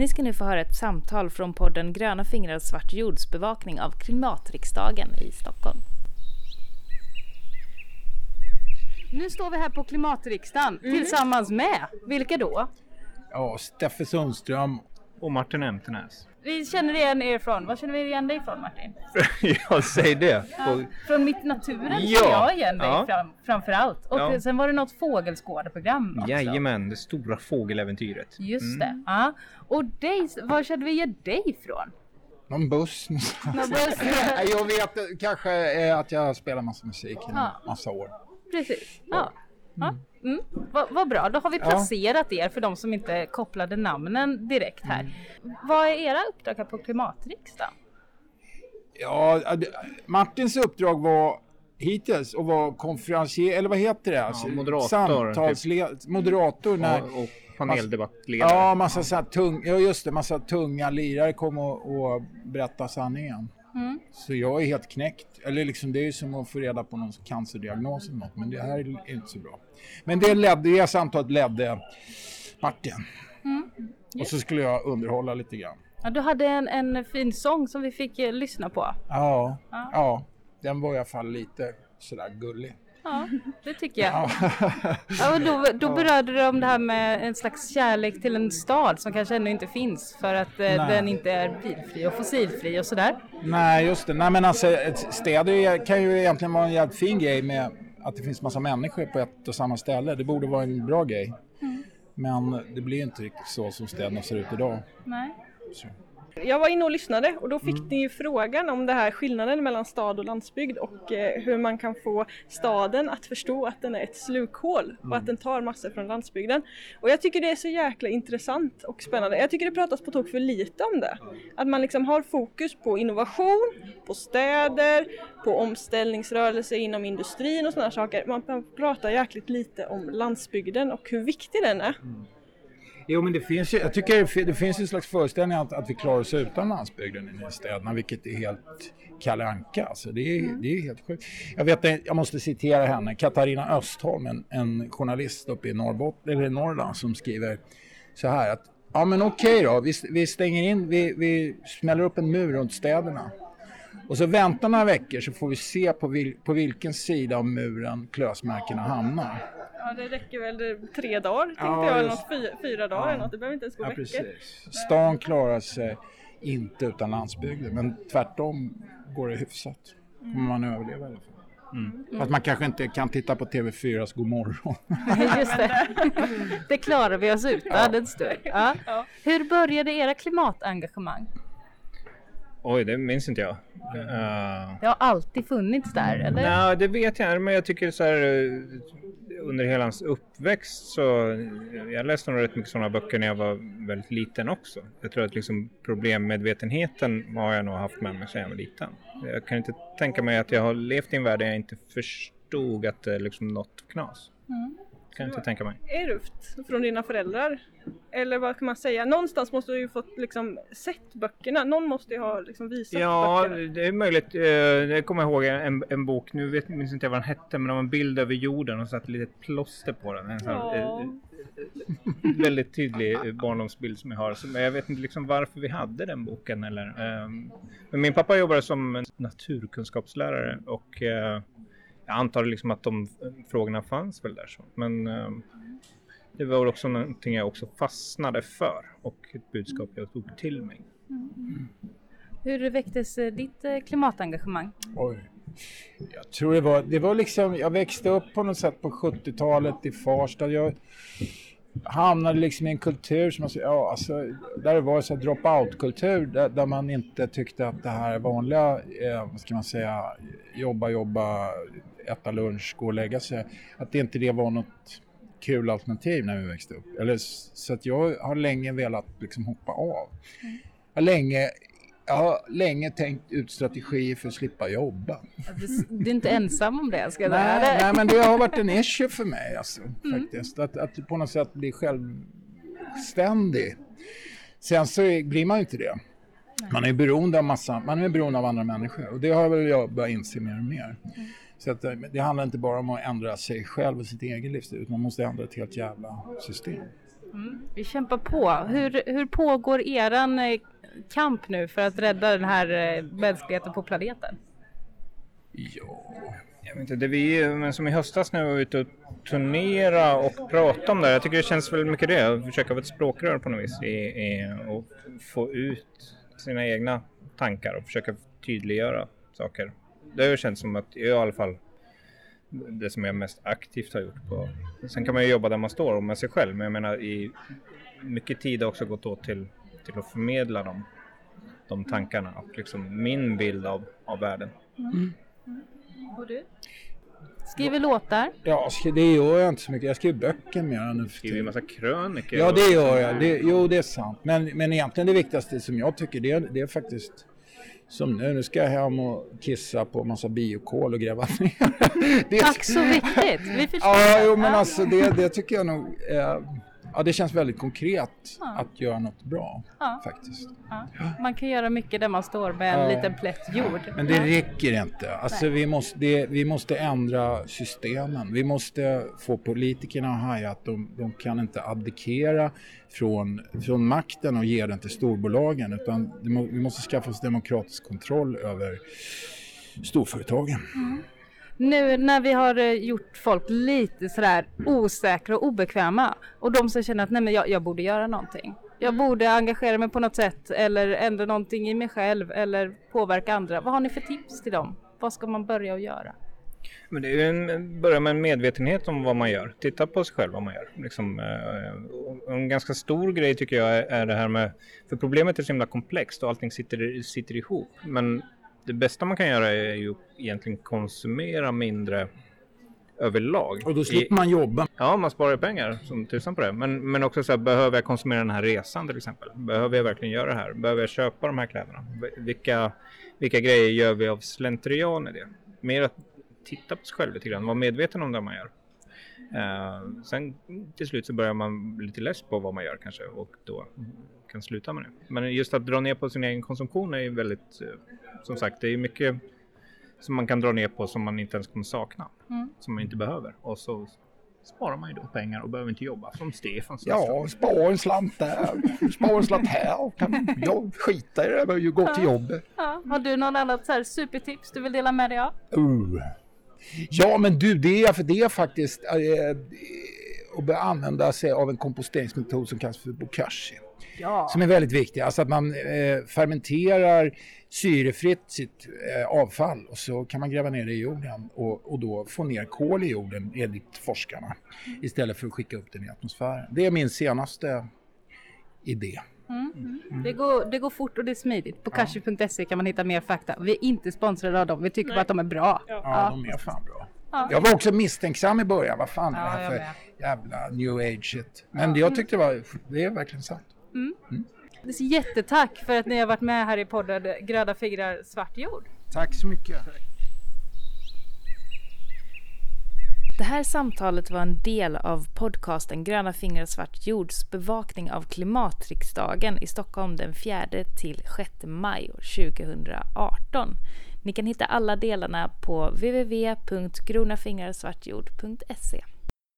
Ni ska nu få höra ett samtal från podden Gröna fingrar svart jordsbevakning av Klimatriksdagen i Stockholm. Nu står vi här på Klimatriksdagen Mm. tillsammans med, vilka då? Ja, Steffe Sundström. Och Martin Emtenäs. Vi känner igen er från, var känner vi igen dig ifrån Martin? jag säger det. Ja, från Mitt naturen Ja. känner jag igen dig Ja. fram, framför allt. Och Ja. sen var det något fågelskådarprogram också. Jajamän, det stora fågeläventyret. Just Mm. det. Ja. Och dig, var kände vi igen dig ifrån? Någon buss. Någon buss. Jag vet kanske eh, att jag spelar massa musik i Ja. massa år. Precis. Ja. Ja. Mm. Vad vad bra, då har vi Ja. placerat er för de som inte kopplade namnen direkt här. Mm. Vad är era uppdrag här på Klimatriksdagen? Ja, Martins uppdrag var hittills att vara konferencier, eller vad heter det? Alltså, moderator, Samtalsled, moderator när... Ja, och paneldebattledare. Ja, massa så här tung, ja just det, massa tunga lirare kom och, och berätta sanningen. Mm. Så jag är helt knäckt. Eller liksom, det är ju som att få reda på någon cancerdiagnos eller något, men det här är inte så bra. Men det, ledde, det samtalet ledde Martin. Mm. Och så skulle jag underhålla lite grann. Ja, du hade en, en fin sång som vi fick eh, lyssna på. Ja, Ja. ja, den var i alla fall lite sådär gullig. Ja, det tycker jag. Ja. Och då, då berörde du om det här med en slags kärlek till en stad som kanske ännu inte finns för att eh, den inte är bilfri och fossilfri och sådär. Nej, just det. Nej, men alltså, städer kan ju egentligen vara en jävligt fin grej med att det finns massa människor på ett och samma ställe. Det borde vara en bra grej. Men det blir inte riktigt så som städerna ser ut idag. Nej. Så. Jag var inne och lyssnade och då fick Mm. ni frågan om det här skillnaden mellan stad och landsbygd och eh, hur man kan få staden att förstå att den är ett slukhål och Mm. att den tar massor från landsbygden. Och jag tycker det är så jäkla intressant och spännande. Jag tycker det pratas på tok för lite om det. Att man liksom har fokus på innovation, på städer, på omställningsrörelse inom industrin och sådana saker. Man pratar jäkligt lite om landsbygden och hur viktig den är. Jo, men det finns ju, jag tycker det fi- det finns en slags föreställning att, att vi klarar oss utan landsbygden i städerna, vilket är helt Kalle Anka. Alltså, det, är, det är helt sjukt. Jag, vet, jag måste citera henne, Katarina Östholm, en, en journalist uppe i Norrbotten, eller Norrland, som skriver så här att ja men okej då, vi, vi stänger in, vi, vi smäller upp en mur runt städerna. Och så väntar några veckor så får vi se på, vil, på vilken sida av muren klösmärkena hamnar. Ja, det räcker väl tre dagar tänkte Ja, jag, eller något, fyra, fyra dagar Ja. eller något. Det behöver inte ens gå Ja, veckor. precis. Stan klarar sig inte utan landsbygden, men tvärtom går det hyfsat. kommer man överleva i alla fall. Mm. Fast man kanske inte kan titta på TV4s Godmorgon. Just det. Det klarar vi oss utan en stund. Ja. Hur började era klimatengagemang? Oj, det minns inte jag. Mm. Eh, Det har alltid funnits där, eller? Nej, det vet jag inte, men jag tycker så här eh, under hela hans uppväxt så jag läste nog rätt mycket sådana böcker när jag var väldigt liten också. Jag tror att liksom problemmedvetenheten har jag nog haft med mig sedan jag var liten. Jag kan inte tänka mig att jag har levt i en värld där jag inte förstod att det är liksom något knas. Mm. Kan jag inte tänka mig. ärvt från dina föräldrar? Eller vad kan man säga? Någonstans måste du ju fått liksom sett böckerna. Någon måste ju ha liksom visat Ja, böckerna. det är möjligt. Eh, Jag kommer ihåg en, en bok, nu vet, minns inte jag vad den hette, men det var en bild över jorden och satt ett litet plåster på den. En sån, Ja. eh, eh, väldigt tydlig barndomsbild som jag har. Så, men jag vet inte liksom varför vi hade den boken. Eller, ehm, men min pappa jobbade som naturkunskapslärare och jag antar liksom att de eh, frågorna fanns väl där. Så. Men ehm, det var väl också någonting jag också fastnade för och ett budskap jag tog till mig. Hur väcktes eh, ditt eh, klimatengagemang? Oj. Jag tror det var, det var liksom, jag växte upp på något sätt på 70-talet i Farsta. Jag hamnade liksom i en kultur som, alltså, ja, alltså, där det var så drop-out-kultur där, där man inte tyckte att det här vanliga, eh, vad ska man säga, jobba, jobba, äta lunch, gå och lägga sig, att det inte det var något kul alternativ när vi växte upp. Eller, så att jag har länge velat liksom hoppa av. Jag har länge, jag har länge tänkt ut strategier för att slippa jobba. Du, är inte ensam om det, ska jag Nej, säga. nej, men det har varit en issue för mig alltså, faktiskt. Att, att på något sätt bli självständig. Sen så blir man ju inte det. Man är beroende av massa, man är beroende av andra människor och det har väl jag börjat inse mer och mer. Så att, eh, det handlar inte bara om att ändra sig själv och sitt egen livsstil utan man måste ändra ett helt jävla system. Mm. Vi kämpar på. Hur, hur pågår eran eh, kamp nu för att rädda den här eh, mänskligheten på planeten? Ja, Jag vet inte, det vi, men som i höstas när vi var ute och turnera och prata om det Jag tycker det känns väldigt mycket det. Att försöka vara ett språkrör på något vis i, i, och få ut sina egna tankar och försöka tydliggöra saker. Det har känts som att jag i alla fall det som jag mest aktivt har gjort på. Sen kan man ju jobba där man står och med sig själv, men jag menar i mycket tid har också gått åt till, till att förmedla dem, de tankarna och liksom min bild av, av världen. Och du? Skriver låtar? ja, det gör jag inte så mycket. Jag skriver böcker mer än nu Skriver ju tiden. massa krönikor. Ja, det gör jag. Det, jo, det är sant. Men, men egentligen det viktigaste som jag tycker det det är faktiskt som nu. Nu ska jag hem och kissa på massa biokol och gräva ner. Det är- Tack så viktigt! Vi förstår. Ja, jo, men alltså det, det tycker jag nog. Eh, ja, det känns väldigt konkret Ja. att göra något bra Ja. faktiskt. Ja. Man kan göra mycket där man står med en liten plätt jord. Men det räcker inte. Alltså, vi, måste, det, vi måste ändra systemen. Vi måste få politikerna att haja att de, de kan inte abdikera från, från makten och ge den till storbolagen. Utan vi måste skaffa oss demokratisk kontroll över storföretagen. Nu när vi har eh, gjort folk lite sådär osäkra och obekväma och de som känner att nej men jag, jag borde göra någonting. Jag borde engagera mig på något sätt eller ändra någonting i mig själv eller påverka andra. Vad har ni för tips till dem? Vad ska man börja att göra? Men det är en, börja med en medvetenhet om vad man gör. Titta på sig själv vad man gör. Liksom, eh, en ganska stor grej tycker jag är, är det här med, för problemet är så himla komplext och allting sitter, sitter ihop. Men det bästa man kan göra är ju egentligen konsumera mindre överlag. Och då slipper man jobba. Ja, man sparar pengar som tusan på det. Men, men också så här, behöver jag konsumera den här resan till exempel? Behöver jag verkligen göra det här? Behöver jag köpa de här kläderna? Vilka, vilka grejer gör vi av slentrian i det? Mer att titta på sig själv lite grann, vara medveten om det man gör. Eh, sen till slut så börjar man bli lite less på vad man gör kanske och då kan sluta med det. Men just att dra ner på sin egen konsumtion är ju väldigt, eh, som sagt, det är mycket som man kan dra ner på som man inte ens kommer sakna. Mm. Som man inte behöver. Och så sparar man ju då pengar och behöver inte jobba som Stefan. Ja, spara en slant där, spara en slant här. Kan jag skita i det där och gå till jobbet. Ja, har du någon annat så här supertips du vill dela med dig av? Uh. Ja, men du, det är, för det är faktiskt eh, att börja använda sig av en komposteringsmetod som kallas för bokashi. Ja. Som är väldigt viktig, alltså att man eh, fermenterar syrefritt sitt eh, avfall och så kan man gräva ner det i jorden och, och då få ner kol i jorden enligt forskarna istället för att skicka upp den i atmosfären. Det är min senaste idé. Det går, det går fort och det är smidigt. På kashi.se kan man hitta mer fakta. Vi är inte sponsrade av dem, vi tycker bara att de är bra. Ja, de är fan bra. Ja. Jag var också misstänksam i början. Vad fan är Ja, det här för jävla new age shit? Men jag tyckte det var, det är verkligen sant. Så Jättetack för att ni har varit med här i podden Gröna fingrar svart jord. Tack så mycket. Det här samtalet var en del av podcasten Gröna fingrar svart jords bevakning av klimatriksdagen i Stockholm den 4 till 6 maj år 2018. Ni kan hitta alla delarna på www.gronafingrarsvartjord.se.